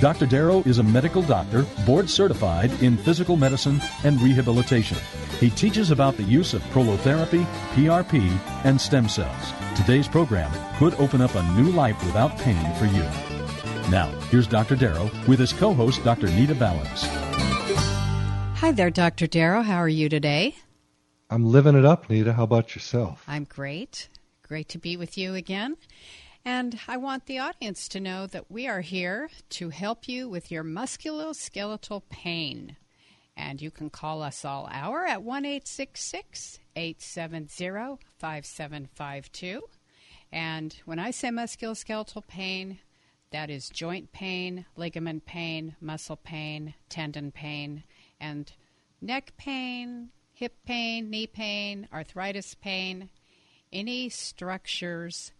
Dr. Darrow is a medical doctor, board certified in physical medicine and rehabilitation. He teaches about the use of prolotherapy, PRP, and stem cells. Today's program could open up a new life without pain for you. Now, here's Dr. Darrow with his co host, Dr. Nita Valens. Hi there, Dr. Darrow. How are you today? I'm living it up, Nita. How about yourself? I'm great. Great to be with you again. And I want the audience to know that we are here to help you with your musculoskeletal pain. And you can call us all hour at 1 870 5752. And when I say musculoskeletal pain, that is joint pain, ligament pain, muscle pain, tendon pain, and neck pain, hip pain, knee pain, arthritis pain, any structures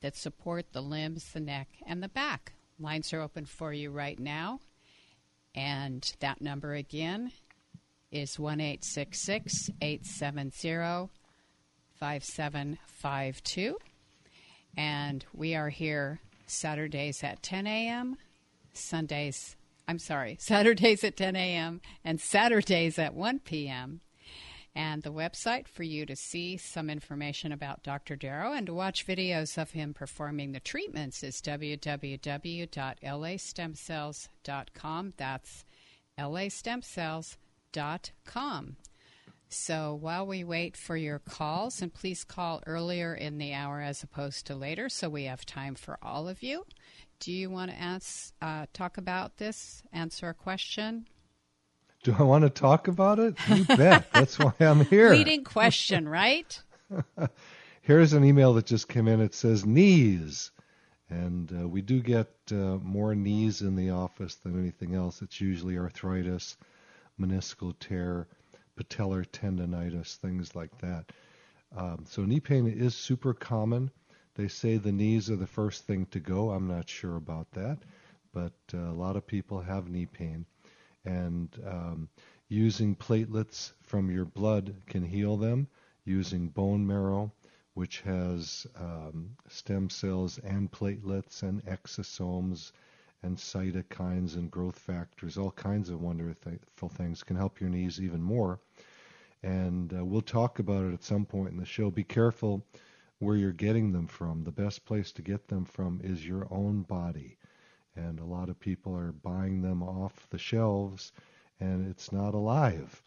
that support the limbs, the neck, and the back. Lines are open for you right now. And that number again is 1 870 5752. And we are here Saturdays at 10 a.m., Sundays, I'm sorry, Saturdays at 10 a.m., and Saturdays at 1 p.m. And the website for you to see some information about Dr. Darrow and to watch videos of him performing the treatments is www.lastemcells.com. That's lastemcells.com. So while we wait for your calls, and please call earlier in the hour as opposed to later so we have time for all of you. Do you want to ask, uh, talk about this, answer a question? Do I want to talk about it? You bet. That's why I'm here. Leading question, right? Here's an email that just came in. It says knees. And uh, we do get uh, more knees in the office than anything else. It's usually arthritis, meniscal tear, patellar tendonitis, things like that. Um, so knee pain is super common. They say the knees are the first thing to go. I'm not sure about that, but uh, a lot of people have knee pain and um, using platelets from your blood can heal them. Using bone marrow, which has um, stem cells and platelets and exosomes and cytokines and growth factors, all kinds of wonderful things can help your knees even more. And uh, we'll talk about it at some point in the show. Be careful where you're getting them from. The best place to get them from is your own body and a lot of people are buying them off the shelves and it's not alive.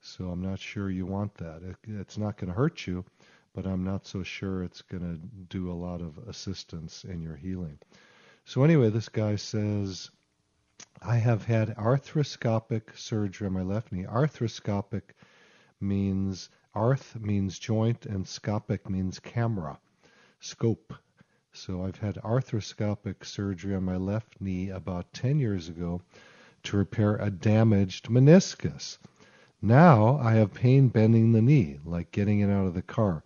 So I'm not sure you want that. It, it's not going to hurt you, but I'm not so sure it's going to do a lot of assistance in your healing. So anyway, this guy says, I have had arthroscopic surgery on my left knee. Arthroscopic means arth means joint and scopic means camera, scope. So I've had arthroscopic surgery on my left knee about 10 years ago to repair a damaged meniscus. Now I have pain bending the knee, like getting it out of the car.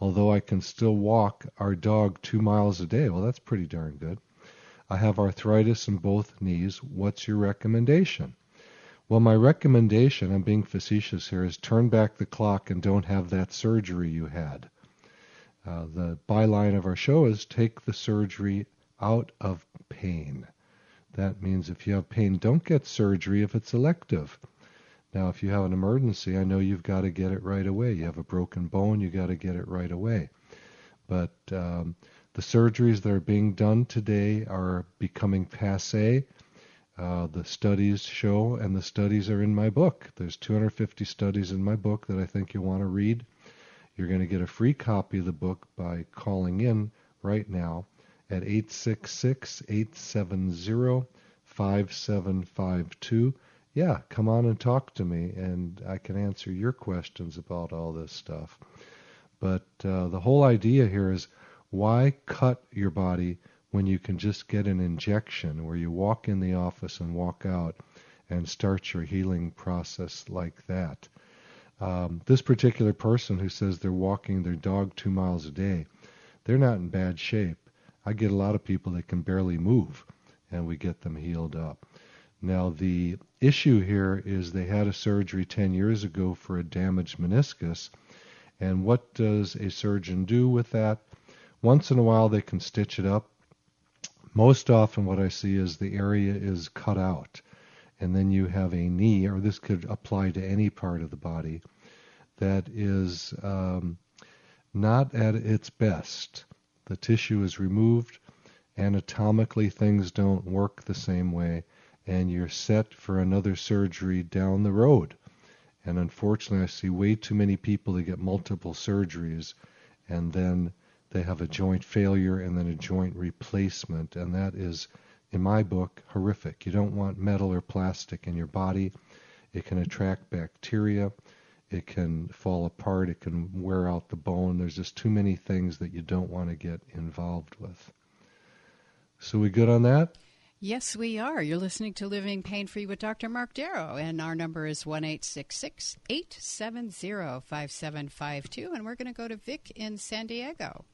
Although I can still walk our dog two miles a day. Well, that's pretty darn good. I have arthritis in both knees. What's your recommendation? Well, my recommendation, I'm being facetious here, is turn back the clock and don't have that surgery you had. Uh, the byline of our show is take the surgery out of pain. That means if you have pain, don't get surgery if it's elective. Now, if you have an emergency, I know you've got to get it right away. You have a broken bone, you got to get it right away. But um, the surgeries that are being done today are becoming passe. Uh, the studies show, and the studies are in my book. There's 250 studies in my book that I think you'll want to read. You're going to get a free copy of the book by calling in right now at 866 870 5752. Yeah, come on and talk to me, and I can answer your questions about all this stuff. But uh, the whole idea here is why cut your body when you can just get an injection where you walk in the office and walk out and start your healing process like that? Um, this particular person who says they're walking their dog two miles a day, they're not in bad shape. I get a lot of people that can barely move, and we get them healed up. Now, the issue here is they had a surgery 10 years ago for a damaged meniscus. And what does a surgeon do with that? Once in a while, they can stitch it up. Most often, what I see is the area is cut out. And then you have a knee, or this could apply to any part of the body, that is um, not at its best. The tissue is removed. Anatomically, things don't work the same way, and you're set for another surgery down the road. And unfortunately, I see way too many people that get multiple surgeries, and then they have a joint failure and then a joint replacement, and that is, in my book, horrific. You don't want metal or plastic in your body. It can attract bacteria it can fall apart, it can wear out the bone. There's just too many things that you don't want to get involved with. So, we good on that? Yes, we are. You're listening to Living Pain Free with Dr. Mark Darrow, and our number is 1 870 5752. And we're going to go to Vic in San Diego.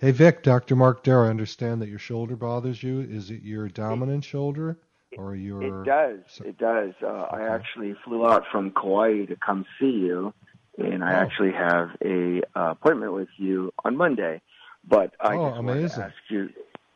Hey, Vic, Dr. Mark Darrow, I understand that your shoulder bothers you. Is it your dominant shoulder? or your? It does. It does. Uh, okay. I actually flew out from Kauai to come see you, and I oh. actually have a uh, appointment with you on Monday. But I oh, just amazing. want to ask you.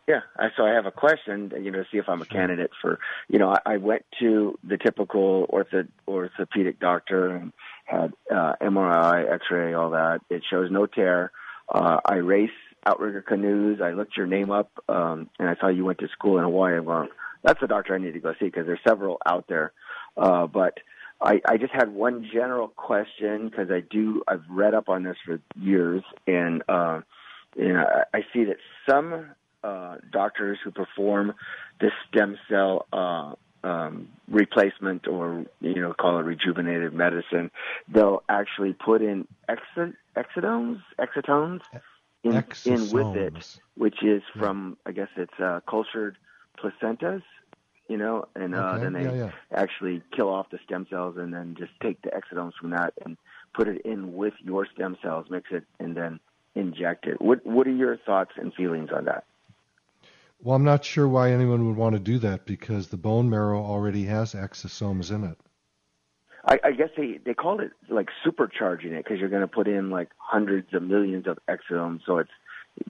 Yeah, so I have a question, you know, to see if I'm a candidate for, you know, I, I went to the typical ortho, orthopedic doctor and had uh, MRI, X-ray, all that. It shows no tear. Uh, I race outrigger canoes. I looked your name up, um, and I saw you went to school in Hawaii. I'm going, that's the doctor I need to go see because there's several out there. Uh, but I, I just had one general question because I do I've read up on this for years, and uh, you know I see that some uh, doctors who perform this stem cell uh, um, replacement or you know call it rejuvenative medicine, they'll actually put in exo- exodomes, exotones in, in with it, which is from I guess it's uh, cultured placentas, you know, and uh, then they yeah, yeah. actually kill off the stem cells and then just take the exosomes from that and put it in with your stem cells, mix it, and then inject it. What What are your thoughts and feelings on that? Well, I'm not sure why anyone would want to do that because the bone marrow already has exosomes in it. I, I guess they they call it like supercharging it because you're going to put in like hundreds of millions of exosomes. So it's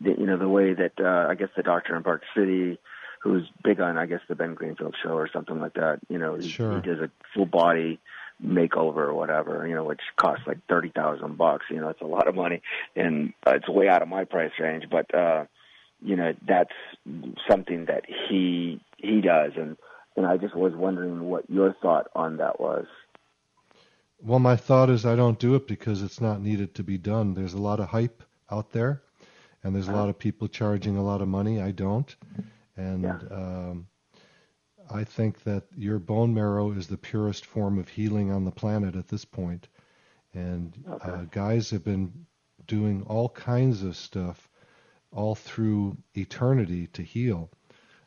you know the way that uh, I guess the doctor in Park City who's big on I guess the Ben Greenfield show or something like that. You know, he, sure. he does a full body makeover or whatever, you know, which costs like thirty thousand bucks. You know, it's a lot of money, and uh, it's way out of my price range. But uh, you know, that's something that he he does, and and I just was wondering what your thought on that was. Well, my thought is I don't do it because it's not needed to be done. There's a lot of hype out there, and there's a lot of people charging a lot of money. I don't. And yeah. um, I think that your bone marrow is the purest form of healing on the planet at this point. And okay. uh, guys have been doing all kinds of stuff all through eternity to heal.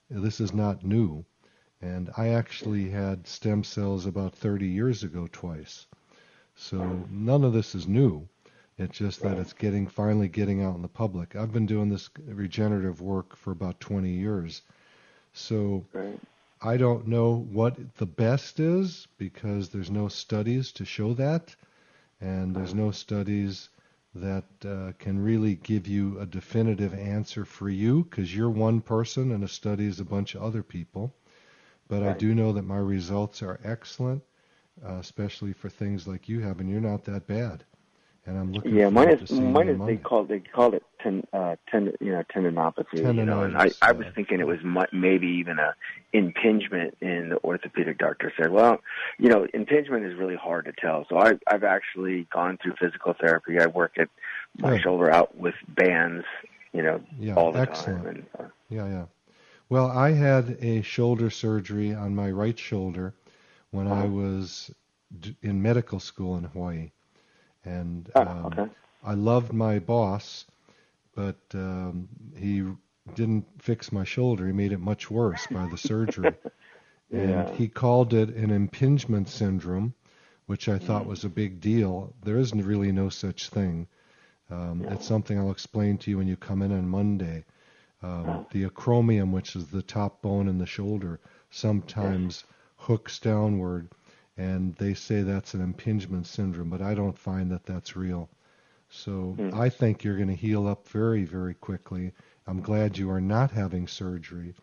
This is not new. And I actually had stem cells about 30 years ago twice. So none of this is new. It's just that it's getting finally getting out in the public. I've been doing this regenerative work for about 20 years. So right. I don't know what the best is because there's no studies to show that and there's no studies that uh, can really give you a definitive answer for you because you're one person and a study is a bunch of other people. But right. I do know that my results are excellent, uh, especially for things like you have, and you're not that bad and I'm looking. Yeah, mine is mine is they called they called it ten, uh, ten, you know tendinopathy. Tendinitis, you know, and I I was thinking it was maybe even a impingement. And the orthopedic doctor said, well, you know, impingement is really hard to tell. So I I've actually gone through physical therapy. I work at my Good. shoulder out with bands you know, yeah, all the excellent. time. And, uh, Yeah, yeah. Well, I had a shoulder surgery on my right shoulder when I Uh-huh. was d- in medical school in Hawaii, and Oh, um, okay. I loved my boss, but um, he didn't fix my shoulder. He made it much worse by the surgery, and Yeah. he called it an impingement syndrome, which I thought Mm. was a big deal. There isn't really no such thing. Um, It's something I'll explain to you when you come in on Monday. Um, the acromion, which is the top bone in the shoulder, sometimes hooks downward, and they say that's an impingement syndrome, but I don't find that that's real. So I think you're going to heal up very, very quickly. I'm glad you are not having surgery,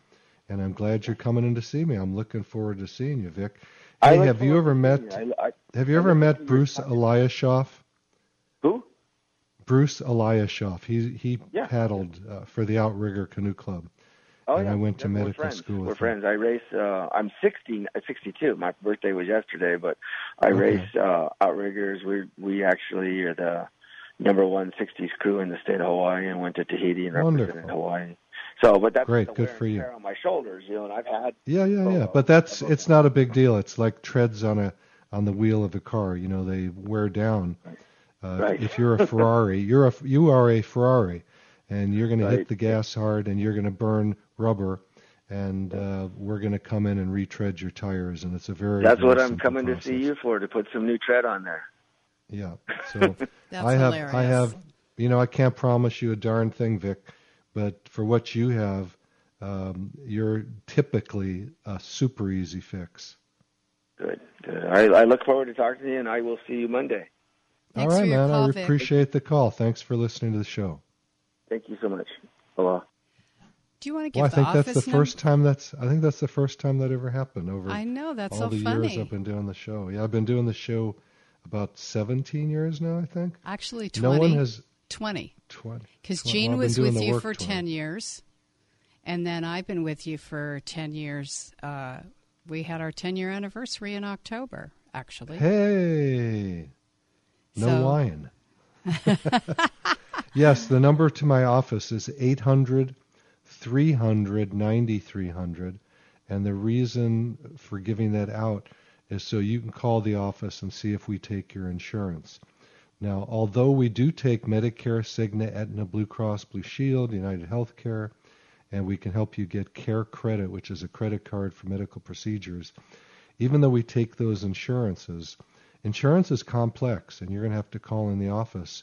and I'm glad you're coming in to see me. I'm looking forward to seeing you, Vic. Hey, have you ever met? I, I, Have you I ever met Bruce Eliashoff? Who? Bruce Eliashoff. He he Yeah. paddled uh, for the Outrigger Canoe Club. Oh, and yeah. I went to Yeah, medical friends. school with We're him. friends. I race. Uh, I'm 60, uh, 62. My birthday was yesterday, but I Okay. race uh, outriggers. We we actually are the number one 60s crew in the state of Hawaii, and went to Tahiti and represented Wonderful. Hawaii. So, but that's Great, good for you. on my shoulders, you know, and I've had. Yeah, yeah, yeah. But that's it's not a big deal. It's like treads on a on the wheel of a car. You know, they wear down. Uh, Right. If you're a Ferrari, you're a you are a Ferrari, and you're going to hit the gas hard, and you're going to burn rubber, and uh, we're going to come in and retread your tires, and it's a very That's very what I'm simple coming to see you for to put some new tread on there. Yeah. So That's I have hilarious. I have you know I can't promise you a darn thing, Vic, but for what you have, um, you're typically a super easy fix. Good, good. I, I look forward to talking to you, and I will see you Monday. Thanks All for right, your man. call, I Vic. appreciate the call. Thanks for listening to the show. Thank you so much. Aloha. Do you want to give Well, I think that's the number? first time that's I think that's the first time that ever happened over I know that's all so the funny. years I've been doing the show. Yeah, I've been doing the show about 17 years now, I think. Actually, 20. No 20. one has 20. 20. Because Well, Gene I've was with you for 20. 10 years. And then I've been with you for 10 years. Uh, we had our 10 year anniversary in October, actually. Hey. No So- lying. yes, the number to my office is 800 300 9300. And the reason for giving that out is so you can call the office and see if we take your insurance. Now, although we do take Medicare, Cigna, Aetna, Blue Cross, Blue Shield, United Healthcare, and we can help you get Care Credit, which is a credit card for medical procedures, even though we take those insurances, insurance is complex, and you're going to have to call in the office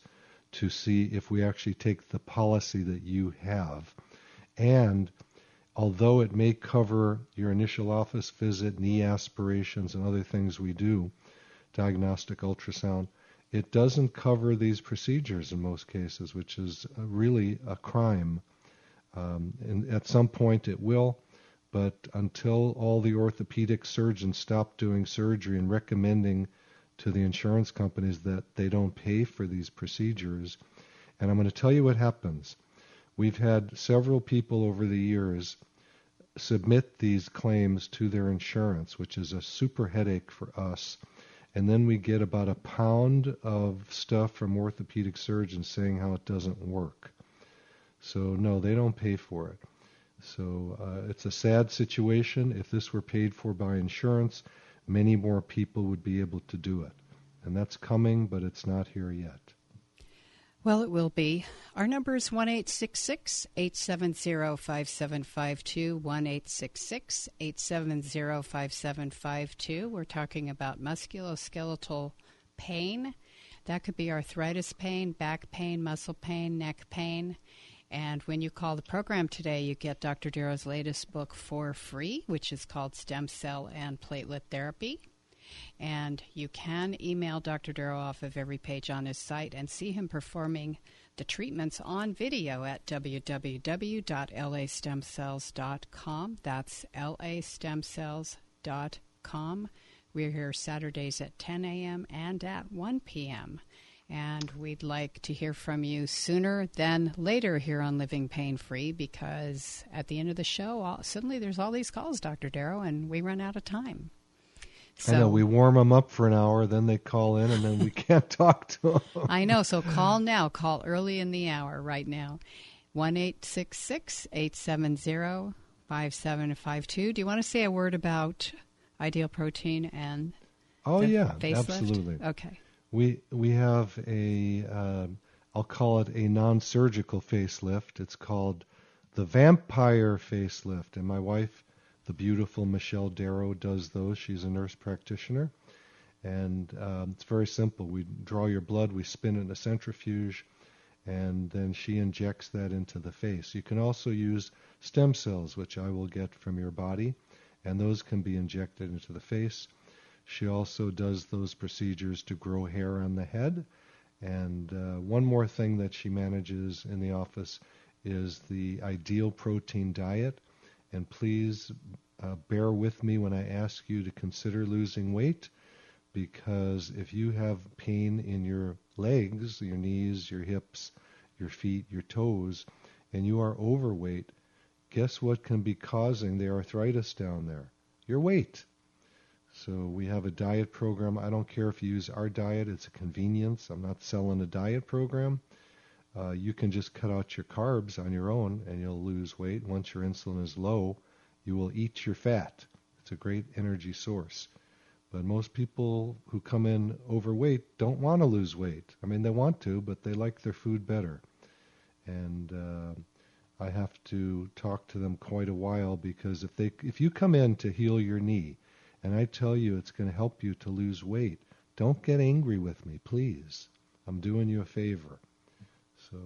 to see if we actually take the policy that you have. And although it may cover your initial office visit, knee aspirations, and other things we do, diagnostic ultrasound, it doesn't cover these procedures in most cases, which is really a crime. Um, and at some point it will, but until all the orthopedic surgeons stop doing surgery and recommending to the insurance companies that they don't pay for these procedures, and I'm going to tell you what happens. We've had several people over the years submit these claims to their insurance, which is a super headache for us. And then we get about a pound of stuff from orthopedic surgeons saying how it doesn't work. So, no, they don't pay for it. So, uh, it's a sad situation. If this were paid for by insurance, many more people would be able to do it. And that's coming, but it's not here yet. Well, it will be. Our number is 1 870 5752. 1 870 5752. We're talking about musculoskeletal pain. That could be arthritis pain, back pain, muscle pain, neck pain. And when you call the program today, you get Dr. Darrow's latest book for free, which is called Stem Cell and Platelet Therapy. And you can email Dr. Darrow off of every page on his site and see him performing the treatments on video at www.lastemcells.com. That's lastemcells.com. We're here Saturdays at 10 a.m. and at 1 p.m. And we'd like to hear from you sooner than later here on Living Pain Free because at the end of the show, all, suddenly there's all these calls, Dr. Darrow, and we run out of time. I know we warm them up for an hour, then they call in, and then we can't talk to them. I know. So call now. Call early in the hour right now. 1 870 5752. Do you want to say a word about Ideal Protein and Oh yeah, facelift? absolutely. Okay. We we have a um, I'll call it a non-surgical facelift. It's called the vampire facelift, and my wife, the beautiful Michelle Darrow, does those. She's a nurse practitioner, and um, it's very simple. We draw your blood, we spin it in a centrifuge, and then she injects that into the face. You can also use stem cells, which I will get from your body, and those can be injected into the face. She also does those procedures to grow hair on the head. And uh, one more thing that she manages in the office is the ideal protein diet. And please uh, bear with me when I ask you to consider losing weight because if you have pain in your legs, your knees, your hips, your feet, your toes, and you are overweight, guess what can be causing the arthritis down there? Your weight. So we have a diet program. I don't care if you use our diet, it's a convenience. I'm not selling a diet program. Uh, you can just cut out your carbs on your own and you'll lose weight. Once your insulin is low, you will eat your fat. It's a great energy source. But most people who come in overweight don't want to lose weight. I mean, they want to, but they like their food better. And uh, I have to talk to them quite a while because if they if you come in to heal your knee, and I tell you it's going to help you to lose weight, don't get angry with me, please. I'm doing you a favor. So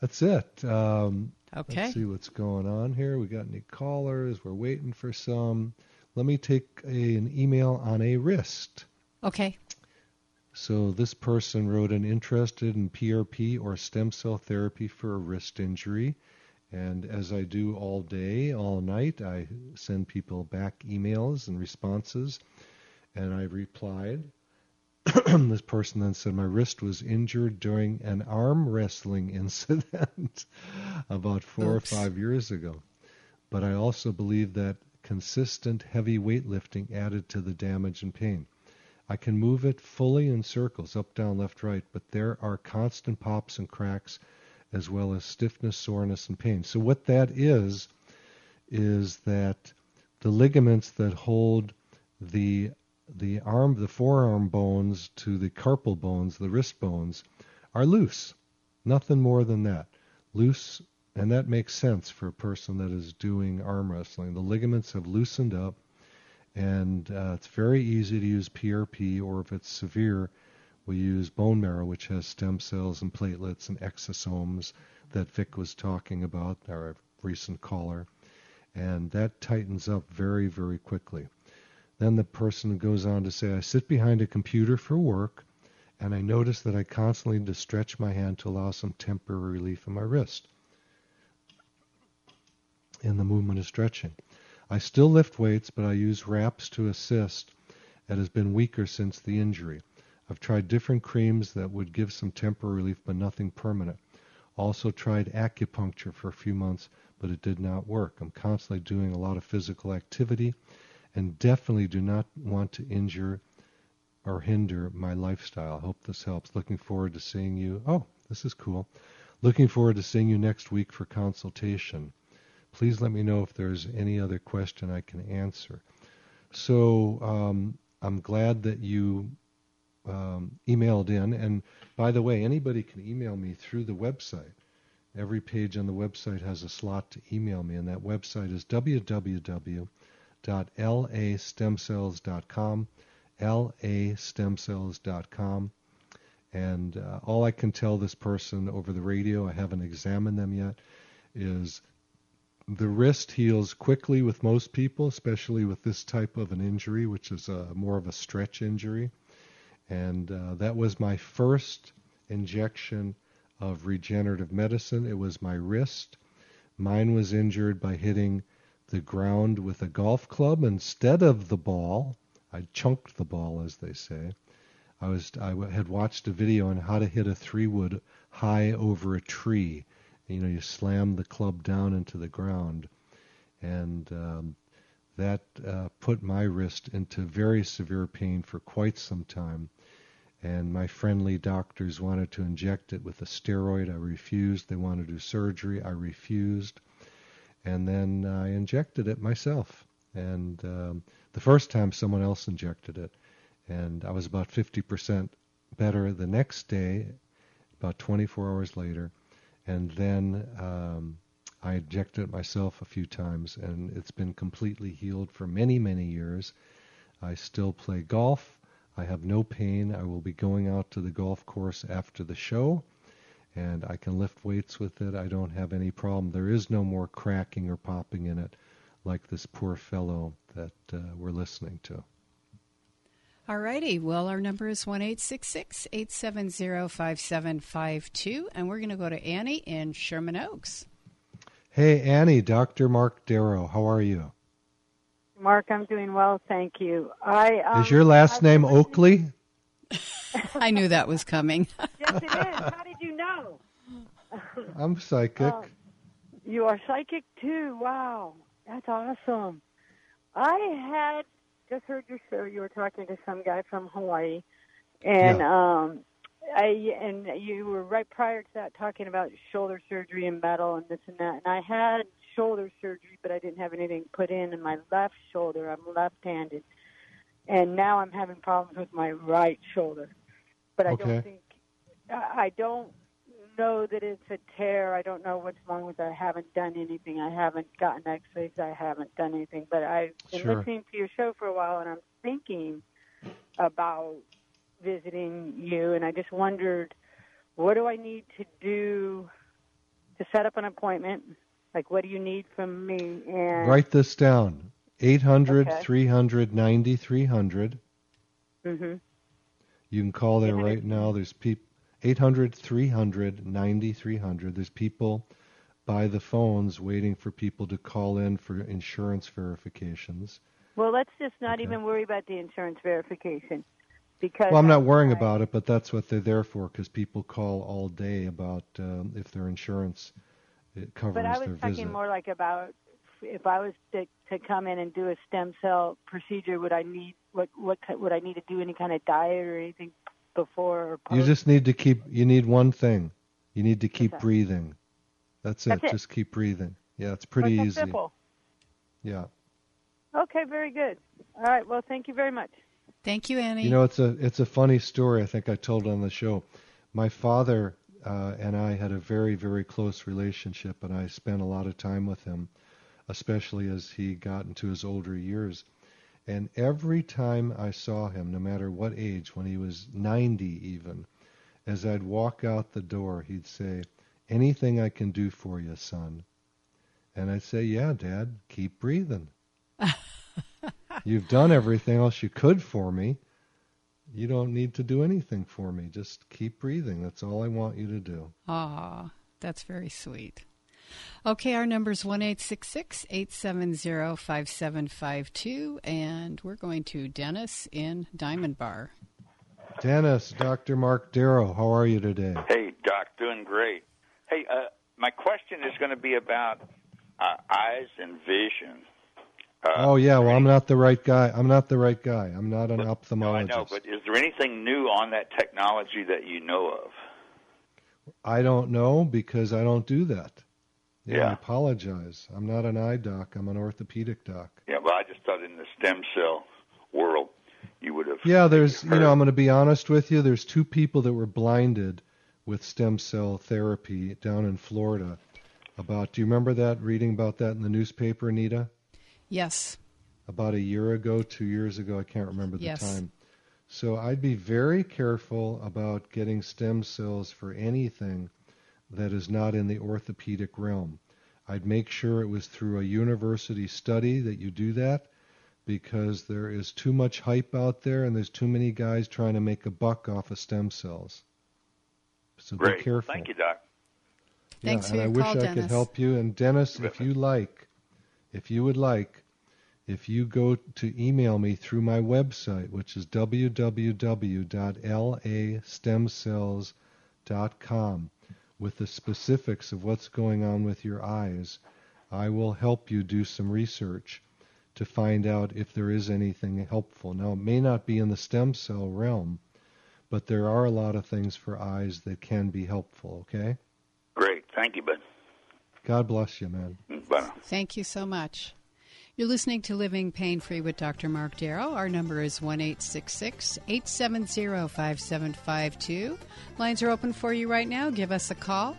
that's it. Um, Okay. Let's see what's going on here. We got any callers? We're waiting for some. Let me take a, an email on a wrist. Okay. So this person wrote an interested in PRP or stem cell therapy for a wrist injury. And as I do all day, all night, I send people back emails and responses. And I replied. this person then said, My wrist was injured during an arm wrestling incident about four Oops. or five years ago. But I also believe that consistent heavy weightlifting added to the damage and pain. I can move it fully in circles, up, down, left, right, but there are constant pops and cracks as well as stiffness, soreness, and pain. So, what that is, is that the ligaments that hold the the arm, the forearm bones to the carpal bones, the wrist bones, are loose. Nothing more than that. Loose, and that makes sense for a person that is doing arm wrestling. The ligaments have loosened up, and uh, it's very easy to use PRP, or if it's severe, we use bone marrow, which has stem cells and platelets and exosomes that Vic was talking about, our recent caller, and that tightens up very, very quickly. Then the person goes on to say, I sit behind a computer for work, and I notice that I constantly need to stretch my hand to allow some temporary relief in my wrist. And the movement is stretching. I still lift weights, but I use wraps to assist. It has been weaker since the injury. I've tried different creams that would give some temporary relief, but nothing permanent. Also tried acupuncture for a few months, but it did not work. I'm constantly doing a lot of physical activity and definitely do not want to injure or hinder my lifestyle. Hope this helps. Looking forward to seeing you. Oh, this is cool. Looking forward to seeing you next week for consultation. Please let me know if there's any other question I can answer. So um, I'm glad that you um, emailed in. And by the way, anybody can email me through the website. Every page on the website has a slot to email me, and that website is www.lastemcells.com, lastemcells.com. And uh, all I can tell this person over the radio, I haven't examined them yet, is the wrist heals quickly with most people, especially with this type of an injury, which is a, more of a stretch injury. And uh, that was my first injection of regenerative medicine. It was my wrist. Mine was injured by hitting the ground with a golf club instead of the ball. I chunked the ball, as they say. I was I had watched a video on how to hit a three wood high over a tree. You know, you slam the club down into the ground, and um, that uh, put my wrist into very severe pain for quite some time. And my friendly doctors wanted to inject it with a steroid. I refused. They wanted to do surgery. I refused. And then I injected it myself. And um, the first time someone else injected it. And I was about 50% better the next day, about 24 hours later. And then um, I injected it myself a few times, and it's been completely healed for many, many years. I still play golf. I have no pain. I will be going out to the golf course after the show, and I can lift weights with it. I don't have any problem. There is no more cracking or popping in it like this poor fellow that uh, we're listening to. All righty. Well, our number is 1 870 5752, and we're going to go to Annie in Sherman Oaks. Hey, Annie, Dr. Mark Darrow, how are you? Mark, I'm doing well, thank you. I um, Is your last name Oakley? I knew that was coming. yes, it is. How I'm psychic. Um, you are psychic too. Wow, that's awesome. I had just heard your show. You were talking to some guy from Hawaii, and Yeah. um, I and you were right prior to that talking about shoulder surgery and metal and this and that. And I had shoulder surgery, but I didn't have anything put in in my left shoulder. I'm left-handed, and now I'm having problems with my right shoulder. But I Okay. don't think I don't know that it's a tear. I don't know what's wrong with it. I haven't done anything. I haven't gotten X-rays. I haven't done anything. But I've been Sure. listening to your show for a while, and I'm thinking about visiting you. And I just wondered, what do I need to do to set up an appointment? Like, what do you need from me? And Write this down 800 Okay. 300 9300. hmm You can call there right now. There's people 800 300 9300. There's people by the phones waiting for people to call in for insurance verifications. Well, let's just not Okay. even worry about the insurance verification because Well, I'm not worrying I- about it, but that's what they're there for because people call all day about um, if their insurance it covers But I their was talking visit. more like about if I was to, to come in and do a stem cell procedure, would I need what what would I need to do any kind of diet or anything before or post? You just need to keep. You need one thing. You need to keep that? breathing. That's it. That's it. Just keep breathing. Yeah, it's pretty that's easy. Simple. Yeah. Okay, very good. All right. Well, thank you very much. Thank you, Annie. You know, it's a it's a funny story. I think I told on the show. My father uh, and I had a very very close relationship, and I spent a lot of time with him, especially as he got into his older years. And every time I saw him, no matter what age, when he was 90 even, as I'd walk out the door, he'd say, "Anything I can do for you, son?" And I'd say, "Yeah, Dad. Keep breathing." You've done everything else you could for me. You don't need to do anything for me. Just keep breathing. That's all I want you to do. Aw, that's very sweet. Okay, our number is 1 870 5752, and we're going to Dennis in Diamond Bar. Dennis, Dr. Mark Darrow, how are you today? Hey, Doc, doing great. Hey, uh, my question is going to be about uh, eyes and vision. Uh, oh yeah, well I'm not the right guy. I'm not the right guy. I'm not an ophthalmologist. no, I ophthalmologist. know, but is there anything new on that technology that you know of? I don't know because I don't do that. Yeah, I apologize. I'm not an eye doc. I'm an orthopedic doc. Yeah, well, I just thought in the stem cell world you would have. Yeah, there's, you know, I'm going to be honest with you. There's two people that were blinded with stem cell therapy down in Florida. About, do you remember that? Reading about that in the newspaper, Anita? Yes. About a year ago, two years ago, I can't remember the Yes. time. So I'd be very careful about getting stem cells for anything that is not in the orthopedic realm. I'd make sure it was through a university study that you do that because there is too much hype out there and there's too many guys trying to make a buck off of stem cells. So Great. be careful. Thank you, Doc. Thanks yeah, for and your I wish call, I could help you. And Dennis, if you like, if you would like, if you go to email me through my website, which is www.lastemcells.com, with the specifics of what's going on with your eyes, I will help you do some research to find out if there is anything helpful. Now, it may not be in the stem cell realm, but there are a lot of things for eyes that can be helpful, okay? Great. Thank you, bud. God bless you, man. Bye. Thank you so much. You're listening to Living Pain Free with Dr. Mark Darrow. Our number is 1 870 5752. Lines are open for you right now. Give us a call.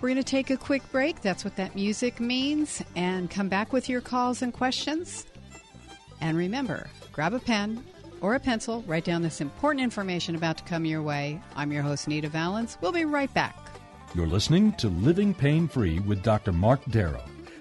We're going to take a quick break. That's what that music means. And come back with your calls and questions. And remember, grab a pen or a pencil, write down this important information about to come your way. I'm your host, Nita Valens. We'll be right back. You're listening to Living Pain Free with Dr. Mark Darrow.